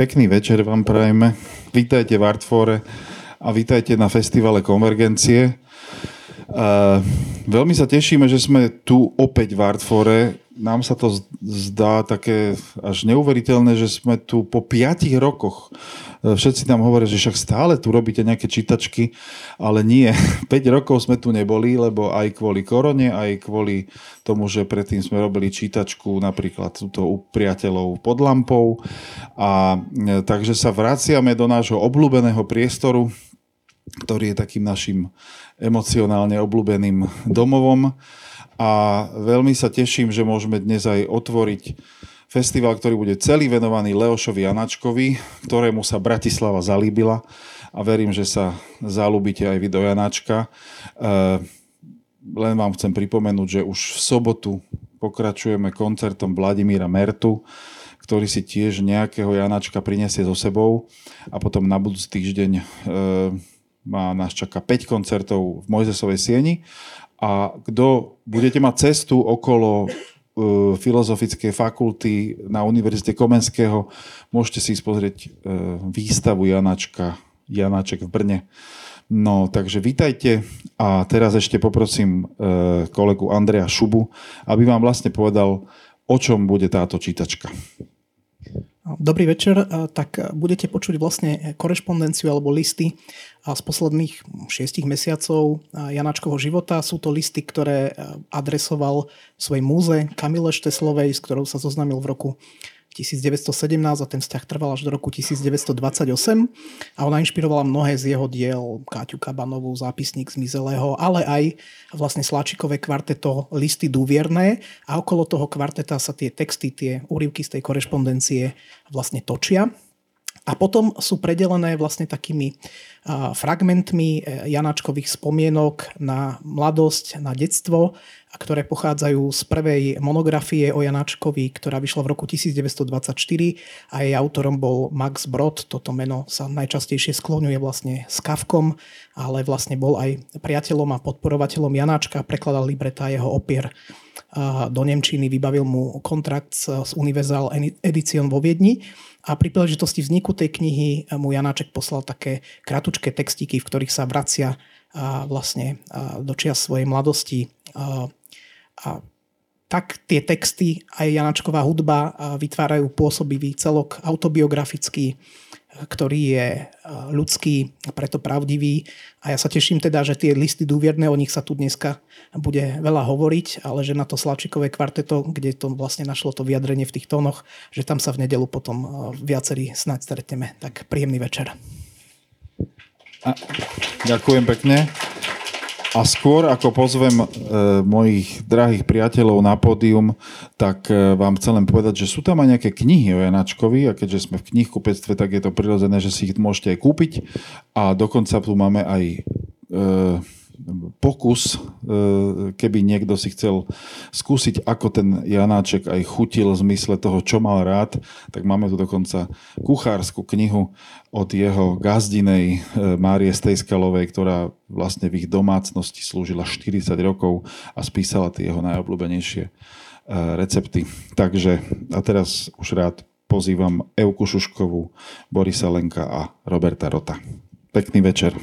Pekný večer vám prajeme. Vítajte v Artfore a vítajte na festivale Konvergencie. Uh, veľmi sa tešíme, že sme tu opäť v Artfore. Nám sa to zdá také až neuveriteľné, že sme tu po piatich rokoch E, všetci nám hovoria, že však stále tu robíte nejaké čítačky, ale nie. 5 rokov sme tu neboli, lebo aj kvôli korone, aj kvôli tomu, že predtým sme robili čítačku napríklad túto u priateľov pod lampou. A e, takže sa vraciame do nášho obľúbeného priestoru, ktorý je takým našim emocionálne obľúbeným domovom. A veľmi sa teším, že môžeme dnes aj otvoriť Festival, ktorý bude celý venovaný Leošovi Janačkovi, ktorému sa Bratislava zalíbila. A verím, že sa zalúbite aj vy do Janáčka. E, len vám chcem pripomenúť, že už v sobotu pokračujeme koncertom Vladimíra Mertu, ktorý si tiež nejakého Janačka prinesie so sebou. A potom na budúci týždeň e, má nás čaká 5 koncertov v Mojzesovej sieni a kto budete mať cestu okolo E, filozofickej fakulty na Univerzite Komenského. Môžete si pozrieť e, výstavu Janačka, Janáček v Brne. No, takže vítajte a teraz ešte poprosím e, kolegu Andreja Šubu, aby vám vlastne povedal, o čom bude táto čítačka. Dobrý večer. Tak budete počuť vlastne korešpondenciu alebo listy z posledných šiestich mesiacov Janačkovho života. Sú to listy, ktoré adresoval svojej múze Kamile Šteslovej, s ktorou sa zoznamil v roku 1917 a ten vzťah trval až do roku 1928 a ona inšpirovala mnohé z jeho diel, Káťu Kabanovú, zápisník zmizelého, ale aj vlastne Sláčikové kvarteto Listy dúvierné a okolo toho kvarteta sa tie texty, tie úryvky z tej korešpondencie vlastne točia. A potom sú predelené vlastne takými fragmentmi e, Janačkových spomienok na mladosť, na detstvo, ktoré pochádzajú z prvej monografie o Janačkovi, ktorá vyšla v roku 1924 a jej autorom bol Max Brod. Toto meno sa najčastejšie skloňuje vlastne s Kavkom, ale vlastne bol aj priateľom a podporovateľom Janáčka, prekladal libretá jeho opier do Nemčiny, vybavil mu kontrakt s Universal Edition vo Viedni a pri príležitosti vzniku tej knihy mu Janáček poslal také kratučké textíky, v ktorých sa vracia vlastne do čias svojej mladosti. A tak tie texty aj Janačková hudba vytvárajú pôsobivý celok autobiografický, ktorý je ľudský a preto pravdivý. A ja sa teším teda, že tie listy dôvierne, o nich sa tu dneska bude veľa hovoriť, ale že na to Slačikové kvarteto, kde to vlastne našlo to vyjadrenie v tých tónoch, že tam sa v nedelu potom viacerí snáď stretneme. Tak príjemný večer. A, ďakujem pekne. A skôr ako pozvem e, mojich drahých priateľov na pódium, tak e, vám chcem len povedať, že sú tam aj nejaké knihy o Janačkovi a keďže sme v knihkupectve, tak je to prirodzené, že si ich môžete aj kúpiť. A dokonca tu máme aj e, pokus, e, keby niekto si chcel skúsiť, ako ten Janáček aj chutil v zmysle toho, čo mal rád, tak máme tu dokonca kuchárskú knihu od jeho gazdinej e, Márie Stejskalovej, ktorá vlastne v ich domácnosti slúžila 40 rokov a spísala tie jeho najobľúbenejšie e, recepty. Takže a teraz už rád pozývam Euku Šuškovú, Borisa Lenka a Roberta Rota. Pekný večer.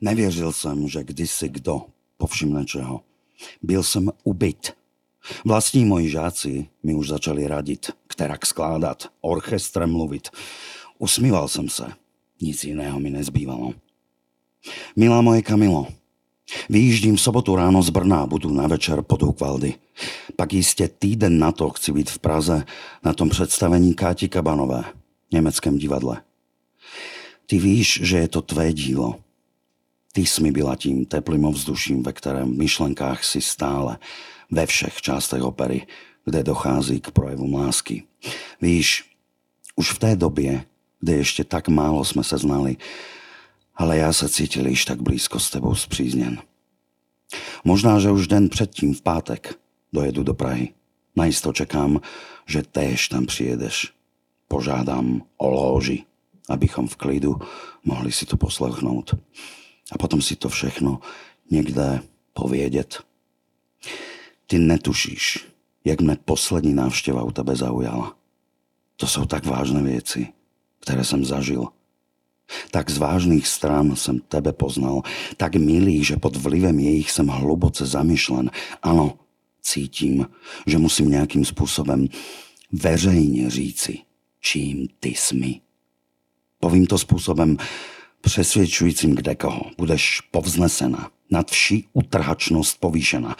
Nevěřil jsem, že kdysi kdo povšimne čeho. Byl jsem ubyt. Vlastní moji žáci mi už začali radit, kterak skládat, orchestrem mluvit. Usmíval jsem se. Nic jiného mi nezbývalo. Milá moje Kamilo, Vyjíždím v sobotu ráno z Brna a budu na večer pod Hukvaldy. Pak jistě týden na to chci být v Praze na tom představení Káti Kabanové německém divadle. Ty víš, že je to tvé dílo. Ty mi byla tím teplým ovzduším, ve kterém v myšlenkách si stále, ve všech částech opery, kde dochází k projevu lásky. Víš, už v té době, kde ještě tak málo jsme se znali, ale já se cítil již tak blízko s tebou zpřízněn. Možná, že už den předtím v pátek dojedu do Prahy. Najisto čekám, že též tam přijedeš. Požádám o lóži, abychom v klidu mohli si to poslechnout. A potom si to všechno někde povědět. Ty netušíš, jak mne poslední návštěva u tebe zaujala. To jsou tak vážné věci, které jsem zažil – tak z vážných stran jsem tebe poznal, tak milý, že pod vlivem jejich jsem hluboce zamyšlen. Ano, cítím, že musím nějakým způsobem veřejně říci, čím ty smi. Povím to způsobem přesvědčujícím kde koho. Budeš povznesena, nad vší utrhačnost povýšena.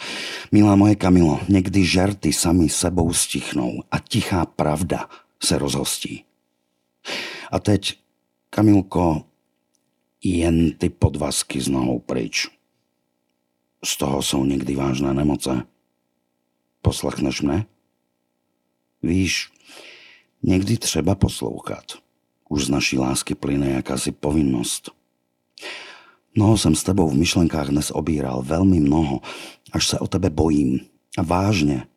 Milá moje Kamilo, někdy žerty sami sebou stichnou a tichá pravda se rozhostí. A teď Kamilko, jen ty podvazky z nohou pryč. Z toho jsou někdy vážné nemoce. Poslechneš mne? Víš, někdy třeba poslouchat. Už z naší lásky plyne jakási povinnost. Mnoho jsem s tebou v myšlenkách dnes obíral, velmi mnoho, až se o tebe bojím. A vážně,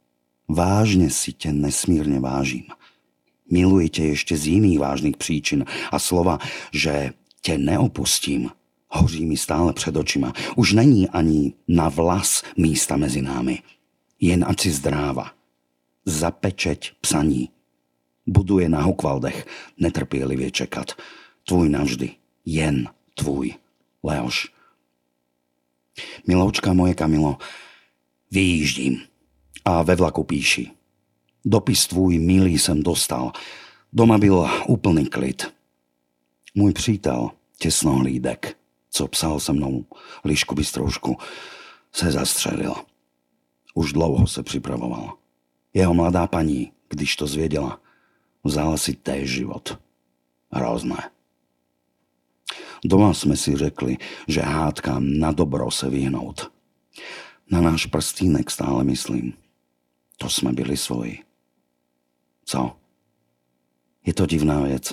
vážně si tě nesmírně vážím. Miluji tě ještě z jiných vážných příčin a slova, že tě neopustím, hoří mi stále před očima. Už není ani na vlas místa mezi námi. Jen ať si zdráva. Zapečeť psaní. Buduje na Hukvaldech netrpělivě čekat. Tvůj navždy. Jen tvůj. Leoš. Miloučka moje Kamilo, vyjíždím a ve vlaku píši. Dopis tvůj milý jsem dostal. Doma byl úplný klid. Můj přítel, těsnohlídek, co psal se mnou Lišku Bystroušku, se zastřelil. Už dlouho se připravoval. Jeho mladá paní, když to zvěděla, vzala si též život. Hrozné. Doma jsme si řekli, že hádkám na dobro se vyhnout. Na náš prstínek stále myslím. To jsme byli svoji. Co? Je to divná věc.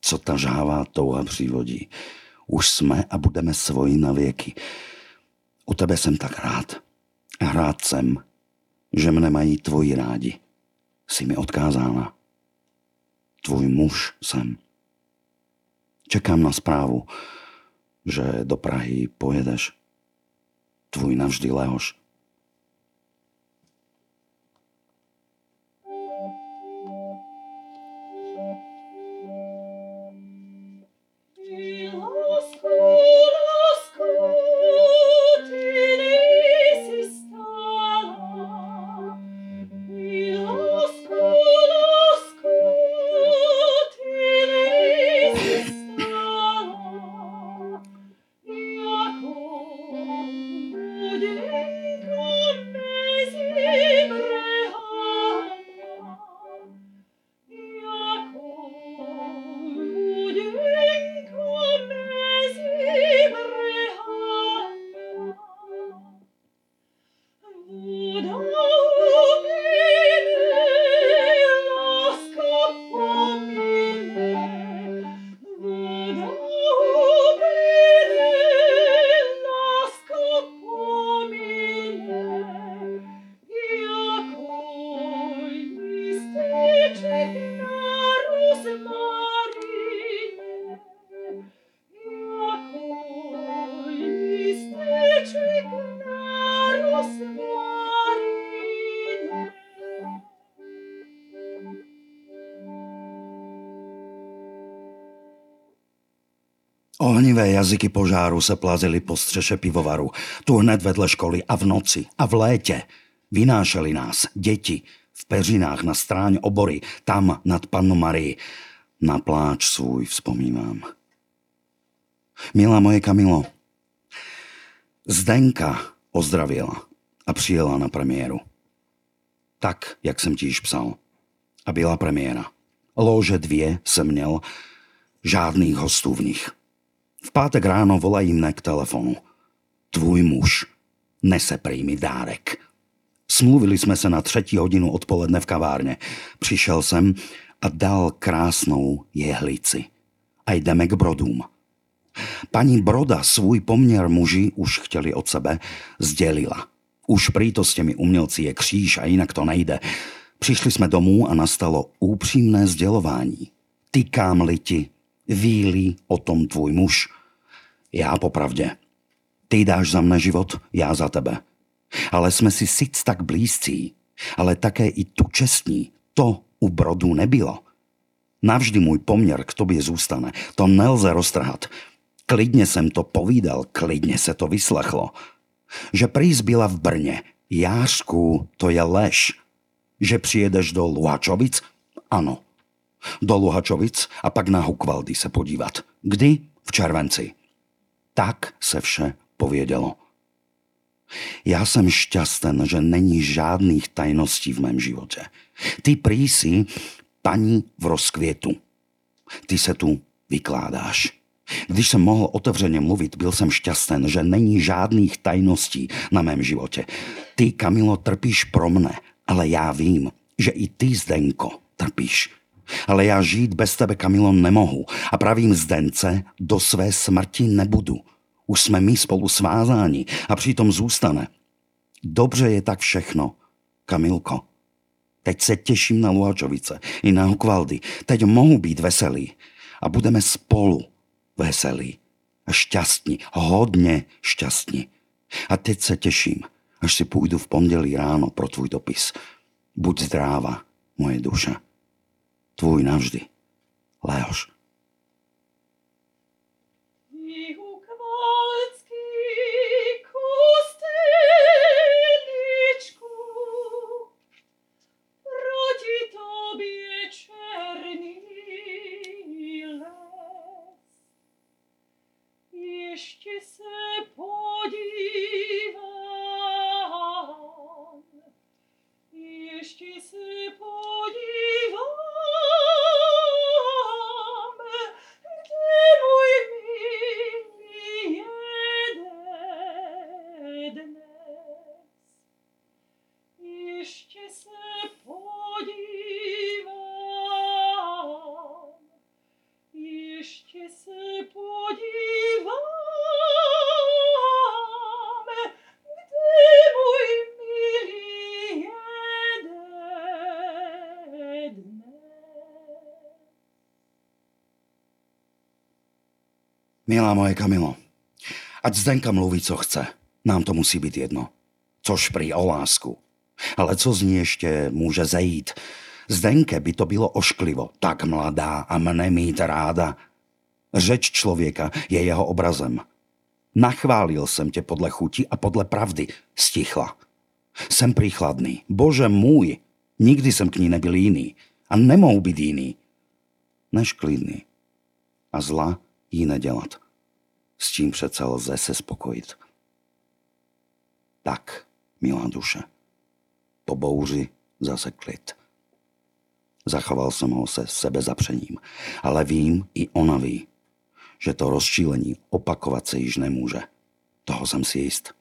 Co ta žává touha přivodí. Už jsme a budeme svoji na věky. U tebe jsem tak rád. Rád jsem, že mne mají tvoji rádi. Jsi mi odkázána. Tvůj muž jsem. Čekám na zprávu, že do Prahy pojedeš. Tvůj navždy Leoš. Jazyky požáru se plazili po střeše pivovaru, tu hned vedle školy a v noci a v létě. Vynášeli nás, děti, v peřinách na stráň obory, tam nad pannu Marii. Na pláč svůj vzpomínám. Milá moje Kamilo, Zdenka ozdravila a přijela na premiéru. Tak, jak jsem ti již psal. A byla premiéra. Lože dvě jsem měl, žádných hostů v nich. V pátek ráno volají mne k telefonu. Tvůj muž nese prý dárek. Smluvili jsme se na třetí hodinu odpoledne v kavárně. Přišel jsem a dal krásnou jehlici. A jdeme k brodům. Paní Broda svůj poměr muži už chtěli od sebe sdělila. Už prý s těmi umělci je kříž a jinak to nejde. Přišli jsme domů a nastalo upřímné sdělování. Tykám-li ti, víli o tom tvůj muž. Já popravdě. Ty dáš za mne život, já za tebe. Ale jsme si sic tak blízcí, ale také i tu čestní. To u brodu nebylo. Navždy můj poměr k tobě zůstane. To nelze roztrhat. Klidně jsem to povídal, klidně se to vyslechlo. Že prís byla v Brně. Jářku, to je lež. Že přijedeš do Luhačovic? Ano. Do Luhačovic a pak na Hukvaldy se podívat. Kdy? V červenci. Tak se vše povědělo. Já jsem šťasten, že není žádných tajností v mém životě. Ty prísi paní v rozkvětu. Ty se tu vykládáš. Když jsem mohl otevřeně mluvit, byl jsem šťasten, že není žádných tajností na mém životě. Ty, Kamilo, trpíš pro mne, ale já vím, že i ty, Zdenko, trpíš. Ale já žít bez tebe, Kamilo, nemohu a pravím Zdence, do své smrti nebudu. Už jsme my spolu svázáni a přitom zůstane. Dobře je tak všechno, Kamilko. Teď se těším na Luhačovice i na Hukvaldy. Teď mohu být veselý a budeme spolu veselí a šťastní, hodně šťastní. A teď se těším, až si půjdu v pondělí ráno pro tvůj dopis. Buď zdráva, moje duše. Tvůj navždy. Leoš. Milá moje Kamilo, ať Zdenka mluví, co chce. Nám to musí být jedno. Což prý o lásku. Ale co z ní ještě může zejít? Zdenke by to bylo ošklivo, tak mladá a mne mít ráda. Řeč člověka je jeho obrazem. Nachválil jsem tě podle chuti a podle pravdy. Stichla. Jsem príchladný. Bože můj, nikdy jsem k ní nebyl jiný. A nemohu být jiný. Než klidný. A zla jiné dělat. S čím přece lze se spokojit. Tak, milá duše, po bouři zase klid. Zachoval jsem ho se sebezapřením, ale vím, i ona ví, že to rozčílení opakovat se již nemůže. Toho jsem si jist.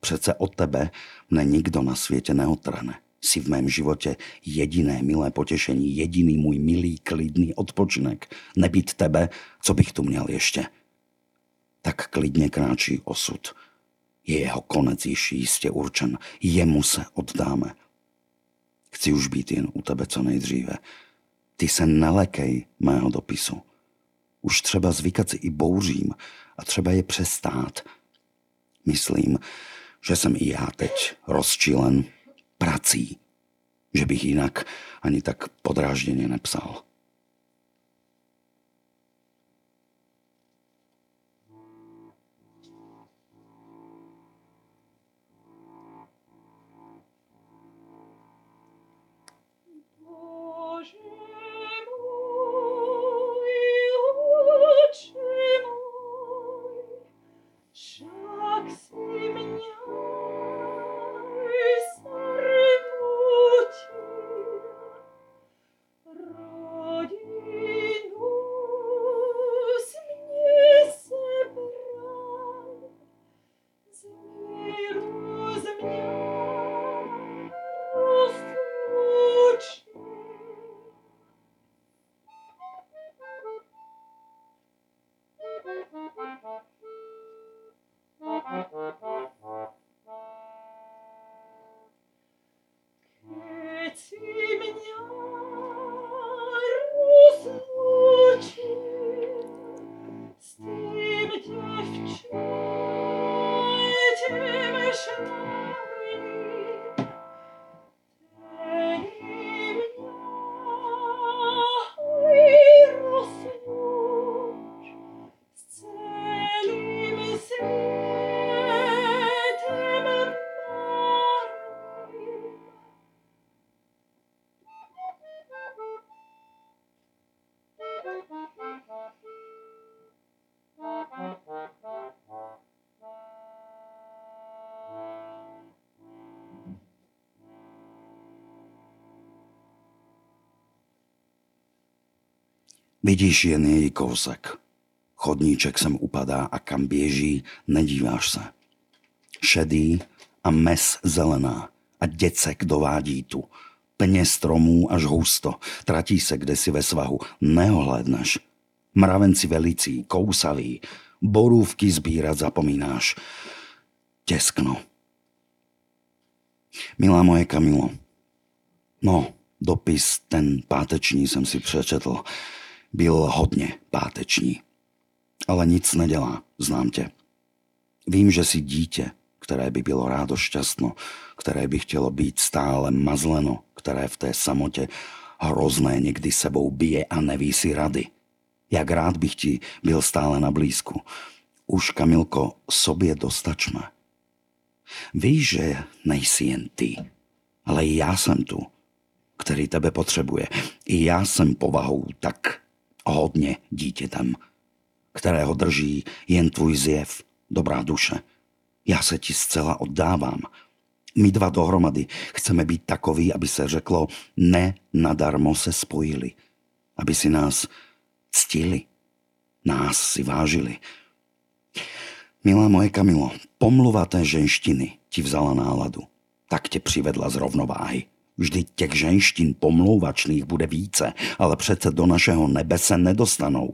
Přece od tebe mne nikdo na světě neotrhne. Si v mém životě jediné milé potěšení, jediný můj milý, klidný odpočinek. Nebýt tebe, co bych tu měl ještě. Tak klidně kráčí osud. Je jeho konec již jistě určen. Jemu se oddáme. Chci už být jen u tebe co nejdříve. Ty se nelekej mého dopisu. Už třeba zvykat si i bouřím a třeba je přestát. Myslím, že jsem i já teď rozčilen prací, že bych jinak ani tak podrážděně nepsal. Vidíš jen její kousek. Chodníček sem upadá a kam běží, nedíváš se. Šedý a mes zelená a děcek dovádí tu. Plně stromů až husto, tratí se kdesi ve svahu, neohlédneš. Mravenci velicí, kousaví, borůvky sbírat zapomínáš. Teskno. Milá moje Kamilo, no, dopis ten páteční jsem si přečetl. Byl hodně páteční. Ale nic nedělá, znám tě. Vím, že si dítě, které by bylo rádo šťastno, které by chtělo být stále mazleno, které v té samotě hrozné někdy sebou bije a neví si rady. Jak rád bych ti byl stále na blízku. Už, Kamilko, sobě dostačme. Víš, že nejsi jen ty, ale i já jsem tu, který tebe potřebuje. I já jsem povahou tak hodně dítětem, kterého drží jen tvůj zjev, dobrá duše. Já se ti zcela oddávám. My dva dohromady chceme být takový, aby se řeklo, ne nadarmo se spojili. Aby si nás ctili. Nás si vážili. Milá moje Kamilo, pomluva té ženštiny ti vzala náladu. Tak tě přivedla z rovnováhy. Vždyť těch ženštin pomlouvačných bude více, ale přece do našeho nebe se nedostanou.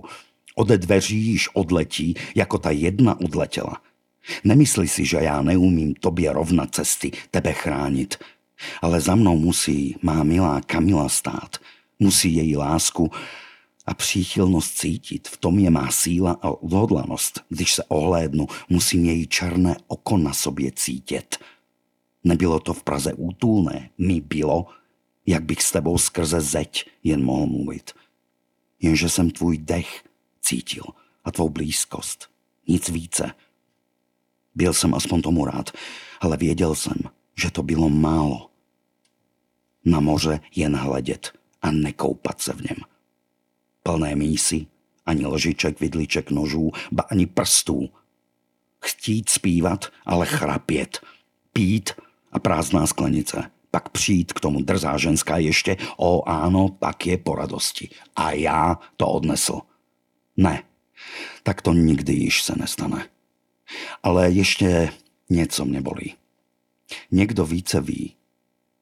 Ode dveří již odletí, jako ta jedna odletěla. Nemysli si, že já neumím tobě rovnat cesty, tebe chránit. Ale za mnou musí má milá Kamila stát. Musí její lásku a příchylnost cítit. V tom je má síla a odhodlanost. Když se ohlédnu, musím její černé oko na sobě cítit. Nebylo to v Praze útulné, mi bylo, jak bych s tebou skrze zeď jen mohl mluvit. Jenže jsem tvůj dech cítil a tvou blízkost. Nic více. Byl jsem aspoň tomu rád, ale věděl jsem, že to bylo málo. Na moře jen hledět a nekoupat se v něm. Plné mísy, ani lžiček, vidliček, nožů, ba ani prstů. Chtít zpívat, ale chrapět. Pít a prázdná sklenice. Pak přijít k tomu drzá ženská ještě, o áno, pak je po radosti. A já to odnesl. Ne, tak to nikdy již se nestane. Ale ještě něco mě bolí. Někdo více ví,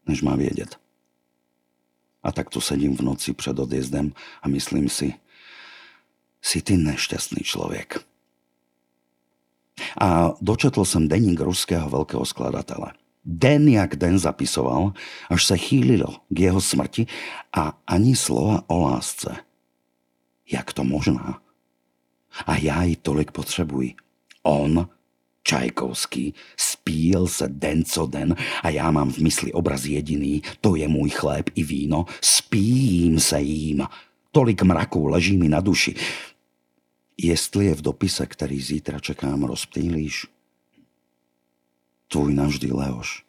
než má vědět. A tak tu sedím v noci před odjezdem a myslím si, si ty nešťastný člověk. A dočetl jsem deník ruského velkého skladatele – den jak den zapisoval, až se chýlilo k jeho smrti a ani slova o lásce. Jak to možná? A já ji tolik potřebuji. On, Čajkovský, spíl se den co den a já mám v mysli obraz jediný, to je můj chléb i víno, spím se jím. Tolik mraků leží mi na duši. Jestli je v dopise, který zítra čekám, rozptýlíš, tvůj navždy Leoš.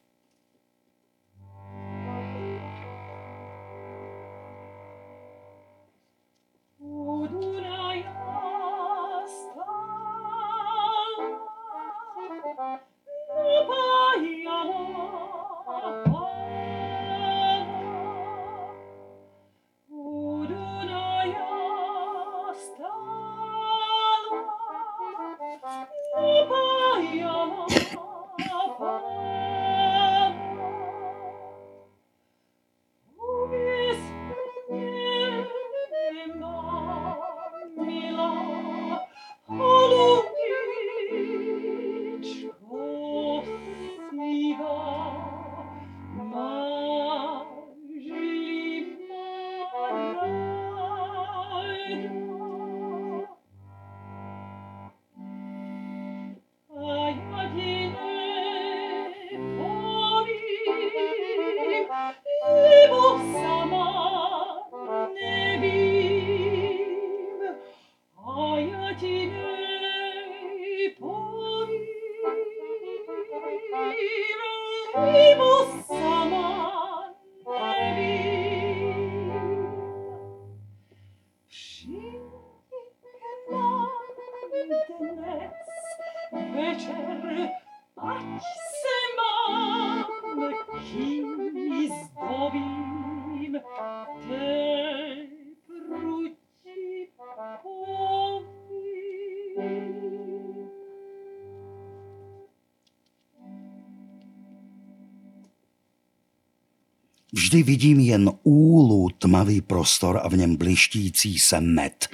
Vždy vidím jen úlu tmavý prostor a v něm blištící se med.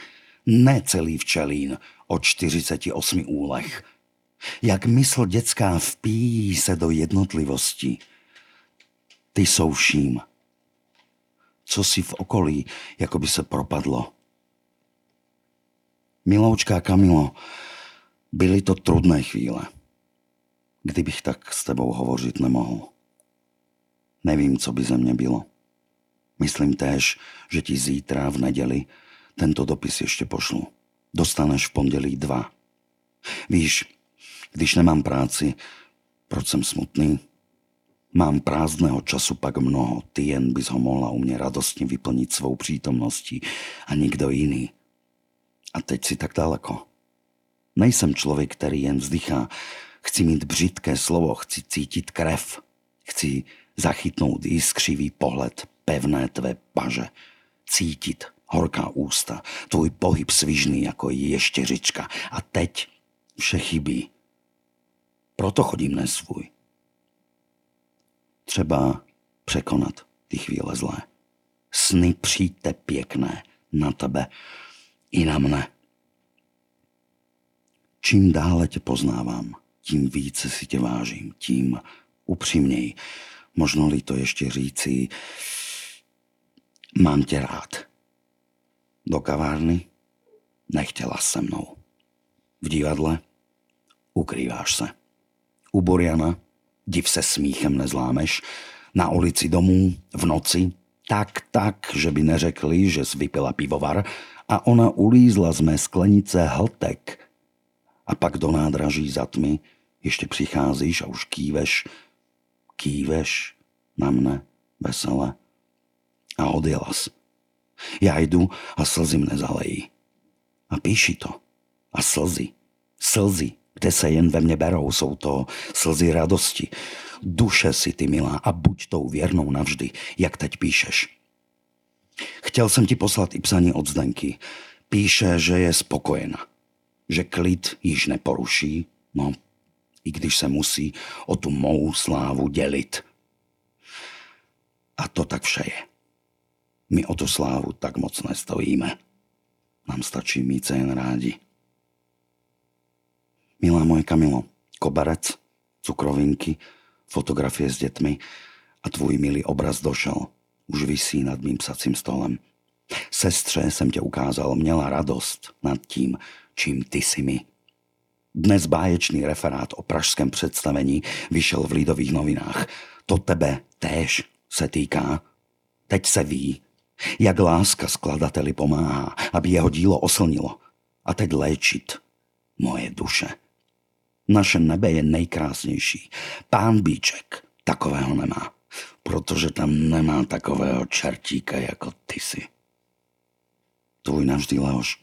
Ne celý včelín o 48 úlech. Jak mysl dětská vpíjí se do jednotlivosti. Ty jsou vším. Co si v okolí, jako by se propadlo. Miloučka Kamilo, byly to trudné chvíle. Kdybych tak s tebou hovořit nemohl. Nevím, co by ze mě bylo. Myslím též, že ti zítra v neděli tento dopis ještě pošlu. Dostaneš v pondělí dva. Víš, když nemám práci, proč jsem smutný? Mám prázdného času pak mnoho, ty jen bys ho mohla u mě radostně vyplnit svou přítomností a nikdo jiný. A teď si tak daleko. Nejsem člověk, který jen vzdychá. Chci mít břitké slovo, chci cítit krev. Chci zachytnout jiskřivý pohled pevné tvé paže, cítit horká ústa, tvůj pohyb svižný jako ještěřička a teď vše chybí. Proto chodím nesvůj. Třeba překonat ty chvíle zlé. Sny přijďte pěkné na tebe i na mne. Čím dále tě poznávám, tím více si tě vážím, tím upřímněji Možno-li to ešte říci, mám tě rád. Do kavárny nechtěla se mnou. V divadle ukrýváš se. U Boriana div se smíchem nezlámeš. Na ulici domů v noci tak, tak, že by neřekli, že jsi vypila pivovar a ona ulízla z mé sklenice hltek. A pak do nádraží za tmy ještě přicházíš a už kýveš kýveš na mne vesele a odjela si. Ja jdu a slzy mne zalejí. A píši to. A slzy. Slzy, kde se jen ve mne berou, jsou to slzy radosti. Duše si ty milá a buď tou věrnou navždy, jak teď píšeš. Chtěl jsem ti poslat i psaní od Zdenky. Píše, že je spokojena. Že klid již neporuší, no i když se musí o tu mou slávu dělit. A to tak vše je. My o tu slávu tak moc nestojíme. Nám stačí mít se jen rádi. Milá moje Kamilo, koberec, cukrovinky, fotografie s dětmi a tvůj milý obraz došel. Už visí nad mým psacím stolem. Sestře jsem tě ukázal, měla radost nad tím, čím ty si mi. Dnes báječný referát o pražském představení vyšel v Lidových novinách. To tebe též se týká. Teď se ví, jak láska skladateli pomáhá, aby jeho dílo oslnilo. A teď léčit moje duše. Naše nebe je nejkrásnější. Pán Bíček takového nemá, protože tam nemá takového čertíka jako ty si. Tvůj navždy Leoš.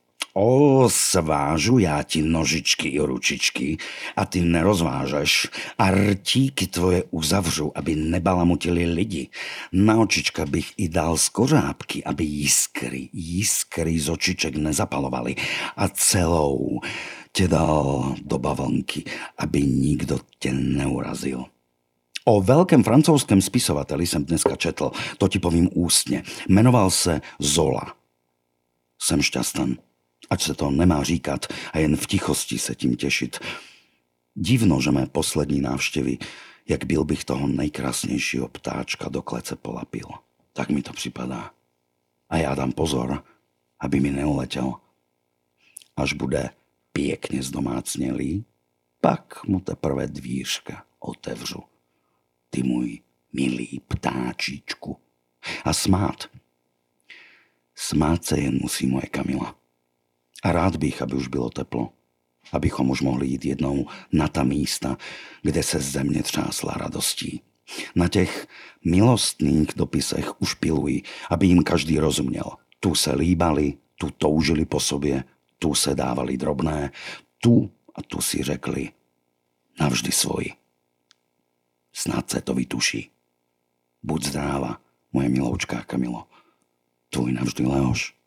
O, svážu já ti nožičky i ručičky a ty nerozvážeš a rtíky tvoje uzavřu, aby nebalamutili lidi. Na očička bych i dal z kořápky, aby jiskry, jiskry z očiček nezapalovali a celou tě dal do bavlnky, aby nikdo tě neurazil. O veľkém francouzském spisovateli jsem dneska četl, to ti povím ústně. Jmenoval se Zola. Jsem šťastný, ať se to nemá říkat a jen v tichosti se tím těšit. Divno, že mé poslední návštěvy, jak byl bych toho nejkrásnějšího ptáčka do klece polapil. Tak mi to připadá. A já dám pozor, aby mi neuletěl. Až bude pěkně zdomácnělý, pak mu teprve dvířka otevřu. Ty můj milý ptáčičku. A smát. Smát se jen musí moje Kamila. A rád bych, aby už bylo teplo. Abychom už mohli jít jednou na ta místa, kde se země třásla radostí. Na těch milostných dopisech už pilují, aby jim každý rozuměl. Tu se líbali, tu toužili po sobě, tu se dávali drobné, tu a tu si řekli navždy svoji. Snad se to vytuší. Buď zdráva, moje miloučká Kamilo. Tvoj navždy Leoš.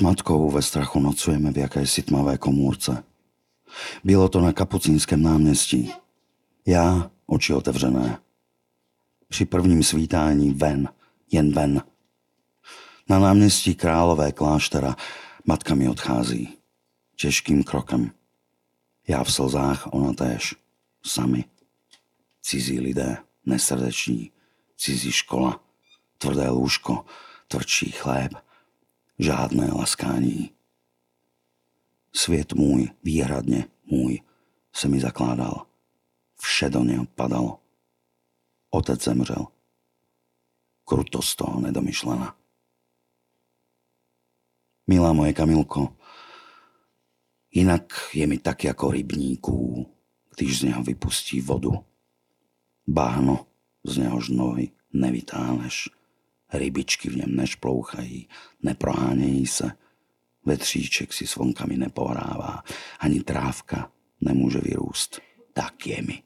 Matkou ve strachu nocujeme v jakési tmavé komůrce. Bylo to na Kapucínském náměstí. Já, oči otevřené. Při prvním svítání ven, jen ven. Na náměstí králové kláštera matka mi odchází. Těžkým krokem. Já v slzách, ona též. Sami. Cizí lidé, nesrdeční. Cizí škola. Tvrdé lůžko, tvrdší chléb – žádné laskání. Svět můj, výhradně můj, se mi zakládal. Vše do něho padalo. Otec zemřel. Krutosť toho nedomyšlená. Milá moje Kamilko, inak je mi tak ako rybníku, když z neho vypustí vodu. Bahno, z nehož nohy nevytáhneš. Rybičky v něm nešplouchají, neprohánějí se. Vetříček si s vonkami nepohrává, ani trávka nemůže vyrůst. Tak je mi,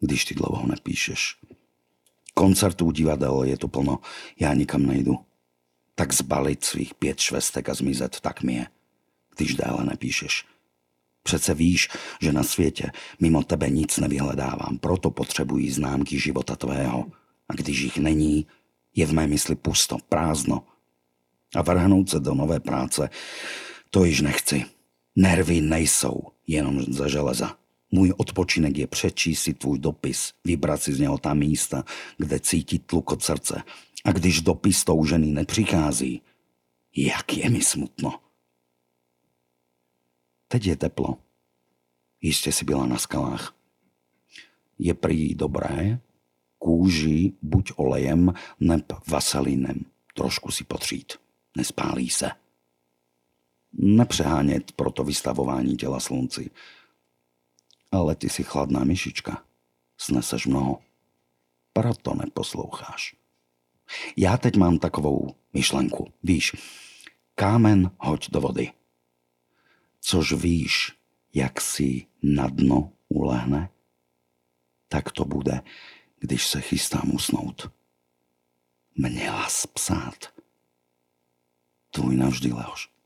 když ty dlouho nepíšeš. Koncertů, divadel je tu plno, já nikam nejdu. Tak zbalit svých pět švestek a zmizet, tak mi je, když déle nepíšeš. Přece víš, že na světě mimo tebe nic nevyhledávám, proto potřebují známky života tvého. A když jich není, je v mé mysli pusto, prázdno. A vrhnout se do nové práce, to již nechci. Nervy nejsou jenom ze železa. Můj odpočinek je přečíst si tvůj dopis, vybrat si z něho ta místa, kde cítit tlukot srdce. A když dopis toužený nepřichází, jak je mi smutno. Teď je teplo. Jistě si byla na skalách. Je prý dobré kůži buď olejem, neb vaselinem. Trošku si potřít. Nespálí se. Nepřehánět proto vystavování těla slunci. Ale ty si chladná myšička. Sneseš mnoho. Proto neposloucháš. Já teď mám takovou myšlenku. Víš, kámen hoď do vody. Což víš, jak si na dno ulehne? Tak to bude, když se chystám usnout. Měla spsát. Tvůj navždy Leoš.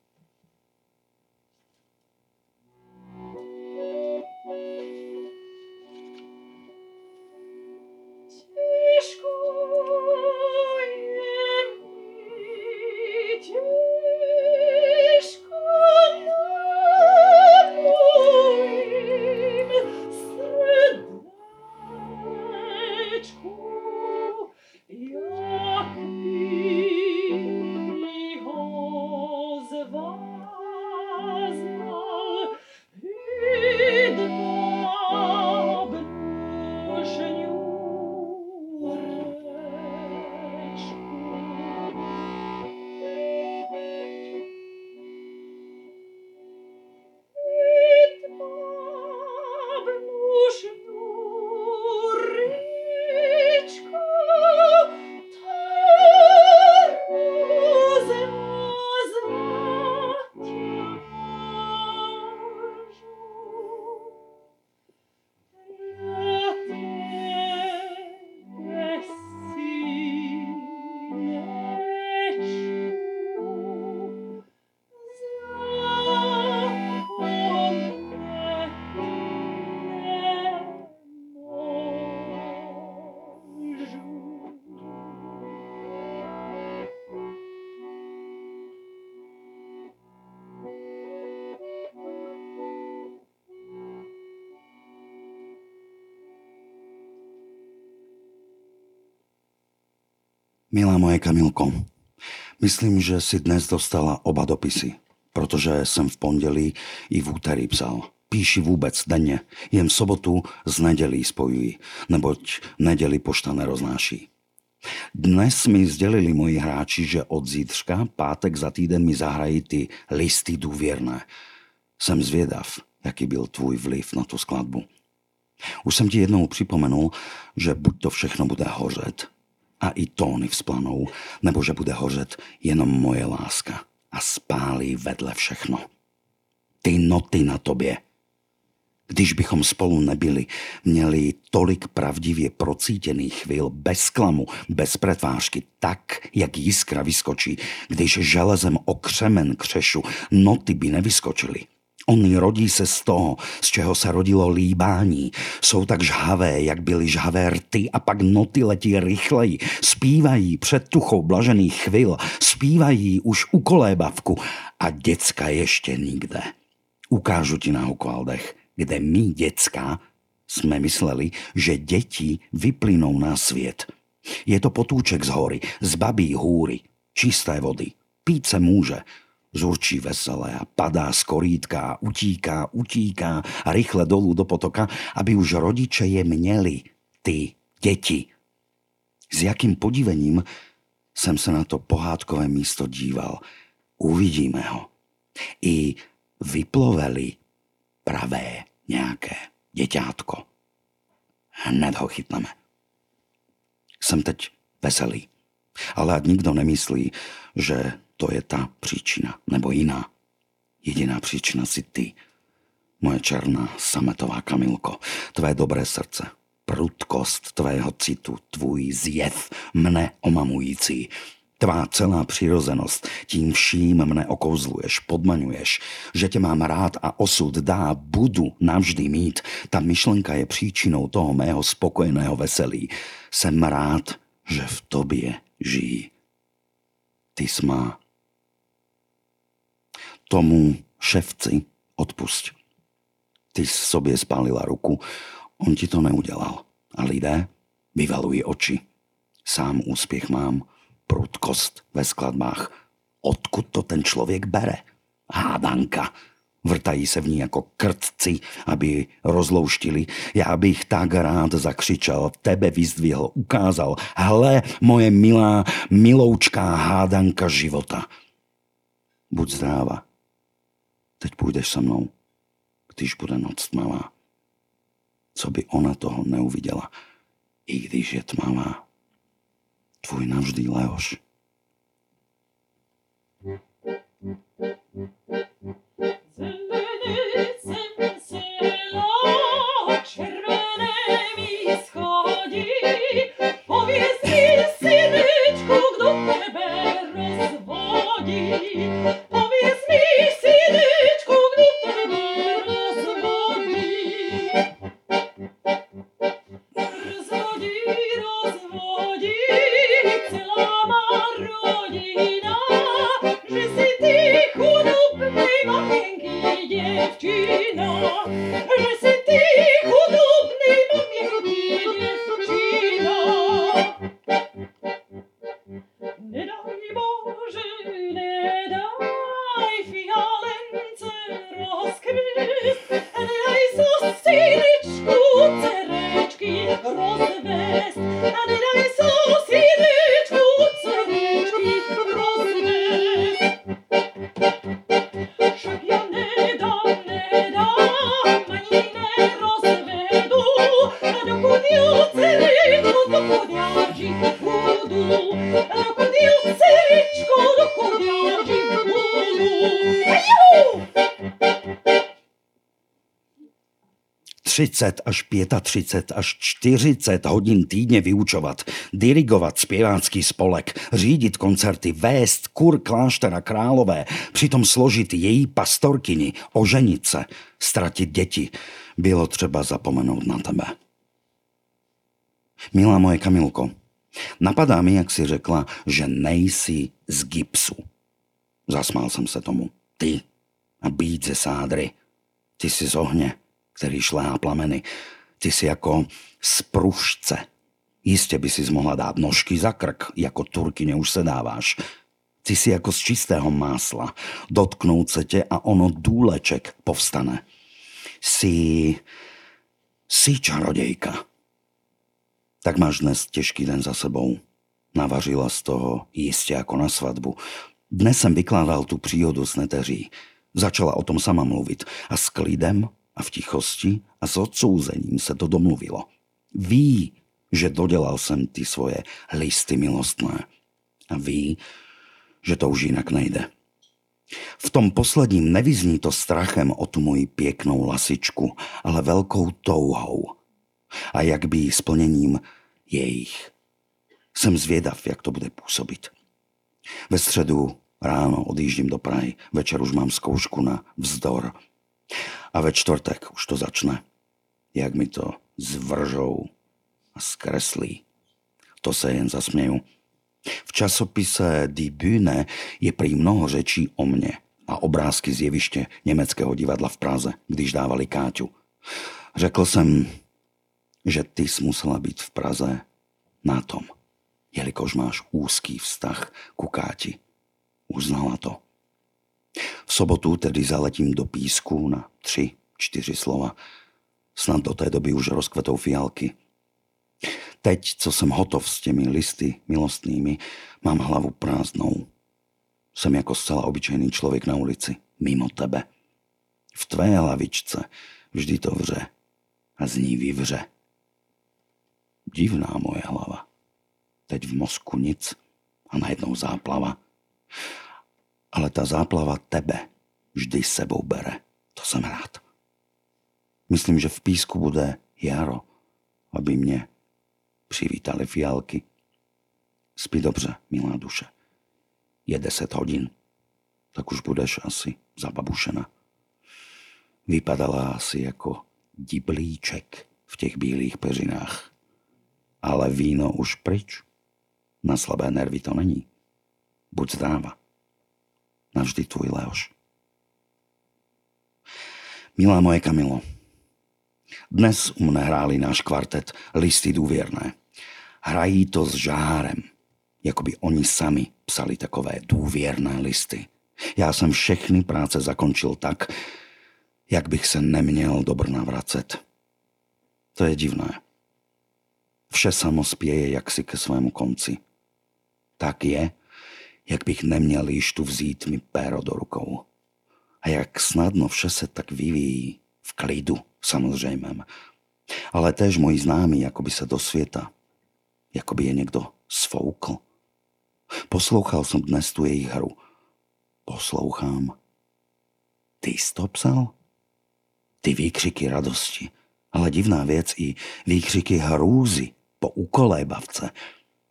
bitch, who Milá moje Kamilko, myslím, že si dnes dostala oba dopisy, protože jsem v pondelí i v úterý psal. Píši vůbec denně, jen sobotu z nedělí spojují, neboť neděli pošta neroznáší. Dnes mi sdělili moji hráči, že od zítřka, pátek za týden mi zahrají ty listy důvěrné. Jsem zvědav, jaký byl tvůj vliv na tu skladbu. Už jsem ti jednou připomenul, že buď to všechno bude hořet, a i tóny vzplanou, nebo že bude hořet jenom moje láska a spálí vedle všechno. Ty noty na tobě. Když bychom spolu nebyli, měli tolik pravdivě procítěných chvíl bez klamu, bez pretvářky, tak, jak jiskra vyskočí, když železem o křemen křešu, noty by nevyskočily. Oni rodí se z toho, z čeho se rodilo líbání. Jsou tak žhavé, jak byly žhavé rty a pak noty letí rychleji. Spívají před tuchou blažených chvil, spívají už u kolébavku a děcka ještě nikde. Ukážu ti na Hokvaldech, kde my, děcka, jsme mysleli, že děti vyplynou na svět. Je to potůček z hory, z babí hůry, čisté vody. Pít se může, Zurčí veselé a padá z korítka, utíká, utíká a rýchle dolu do potoka, aby už rodiče je měli, ty, deti. S jakým podivením jsem se na to pohádkové místo díval. Uvidíme ho. I vyploveli pravé nějaké děťátko. Hned ho chytneme. Jsem teď veselý. Ale ať nikdo nemyslí, že to je ta příčina, nebo jiná. Jediná příčina si ty, moje černá sametová Kamilko, tvé dobré srdce, prudkost tvého citu, tvůj zjev, mne omamující, Tvá celá přirozenost, tím vším mne okouzluješ, podmaňuješ, že tě mám rád a osud dá, budu navždy mít. Ta myšlenka je příčinou toho mého spokojeného veselí. Jsem rád, že v tobě žijí. Ty smá. Tomu ševci odpusť. Ty sobě spálila ruku, on ti to neudělal. A lidé vyvalují oči. Sám úspěch mám, prudkost ve skladbách. Odkud to ten člověk bere? Hádanka. Vrtají se v ní jako krtci, aby rozlouštili. Já bych tak rád zakřičel, tebe vyzdvihl, ukázal. Hle, moje milá, miloučká hádanka života. Buď zdráva. Teď půjdeš se mnou, když bude noc tmavá. Co by ona toho neuviděla, i když je tmavá. Tvoj navždy Leoš. Až 35 až 40 hodin týdně vyučovat, dirigovat zpěvácký spolek, řídit koncerty, vést kur kláštera Králové, přitom složit její pastorkyni, oženit se, ztratit děti, bylo třeba zapomenout na tebe. Milá moje Kamilko, napadá mi, jak si řekla, že nejsi z gipsu. Zasmál jsem se tomu. Ty a být ze sádry. Ty jsi z ohně který šlehá plameny. Ty si jako z pružce. Jistě by si mohla dát nožky za krk, jako turkyně už se dáváš. Ty si jako z čistého másla. Dotknout se tě a ono důleček povstane. Jsi... Jsi čarodějka. Tak máš dnes těžký den za sebou. Navařila z toho jistě jako na svatbu. Dnes jsem vykládal tu příhodu s neteří. Začala o tom sama mluvit a s klidem a v tichosti a s odsouzením se to domluvilo. Ví, že dodělal jsem ty svoje listy milostné. A ví, že to už jinak nejde. V tom posledním nevyzní to strachem o tu moji pěknou lasičku, ale velkou touhou. A jak by splněním jejich. Jsem zvědav, jak to bude působit. Ve středu ráno odjíždím do Prahy, večer už mám zkoušku na vzdor a ve čtvrtek už to začne. Jak mi to zvržou a skreslí. To se jen zasměju. V časopise Die Bühne je prý mnoho řečí o mně a obrázky z jeviště německého divadla v Praze, když dávali Káťu. Řekl jsem, že ty jsi musela být v Praze na tom, jelikož máš úzký vztah ku Káti. Uznala to. V sobotu tedy zaletím do písku na tři, čtyři slova. Snad do té doby už rozkvetou fialky. Teď, co jsem hotov s těmi listy milostnými, mám hlavu prázdnou. Jsem jako zcela obyčejný člověk na ulici, mimo tebe. V tvé hlavičce vždy to vře a z ní vyvře. Divná moje hlava. Teď v mozku nic a najednou záplava. Ale ta záplava tebe vždy sebou bere. To jsem rád. Myslím, že v písku bude jaro, aby mě přivítali fialky. Spí dobře, milá duše. Je deset hodin, tak už budeš asi zababušena. Vypadala asi jako diblíček v těch bílých peřinách. Ale víno už pryč. Na slabé nervy to není. Buď zdráva. Navždy tvůj Leoš. Milá moje Kamilo, dnes u mne hráli náš kvartet Listy důvěrné. Hrají to s žárem, jako by oni sami psali takové důvěrné listy. Já jsem všechny práce zakončil tak, jak bych se neměl do Brna vracet. To je divné. Vše samo spěje jaksi ke svému konci. Tak je, jak bych neměl již tu vzít mi péro do rukou. A jak snadno vše se tak vyvíjí v klidu, samozřejmém. Ale též moji známí, jako by se do světa, jako by je někdo svoukl. Poslouchal jsem dnes tu jejich hru. Poslouchám. Ty jsi to psal? Ty výkřiky radosti, ale divná věc i výkřiky hrůzy po ukolébavce.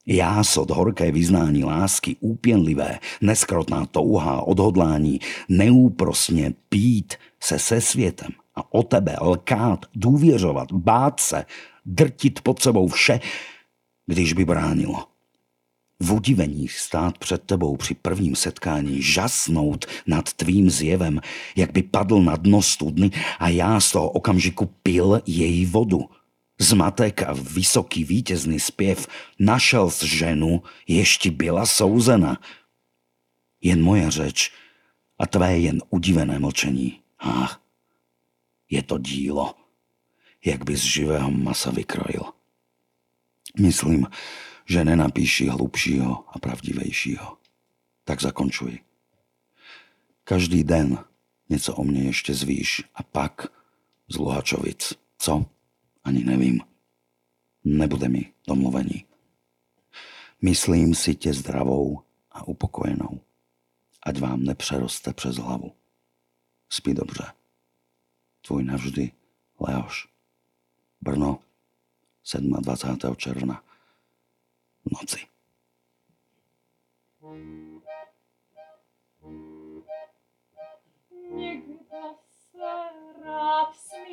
Jásot, horké vyznání lásky, úpěnlivé, neskrotná touha, odhodlání, neúprosně pít se se světem a o tebe lkát, důvěřovat, bát se, drtit pod sebou vše, když by bránilo. V udivení stát před tebou při prvním setkání, žasnout nad tvým zjevem, jak by padl na dno studny a já z toho okamžiku pil její vodu. Zmatek a vysoký vítězný zpěv našel z ženu, ještě byla souzena. Jen moje řeč a tvé jen udivené mlčení. Ach, je to dílo, jak by z živého masa vykrojil. Myslím, že nenapíši hlubšího a pravdivejšího. Tak zakončuji. Každý den něco o mně ještě zvíš a pak z Luhačovic. Co? Ani nevím. Nebude mi domluvení. Myslím si tě zdravou a upokojenou. Ať vám nepřeroste přes hlavu. Spí dobře. Tvoj navždy Leoš. Brno, 27. června noci. Někdo se rád smíje,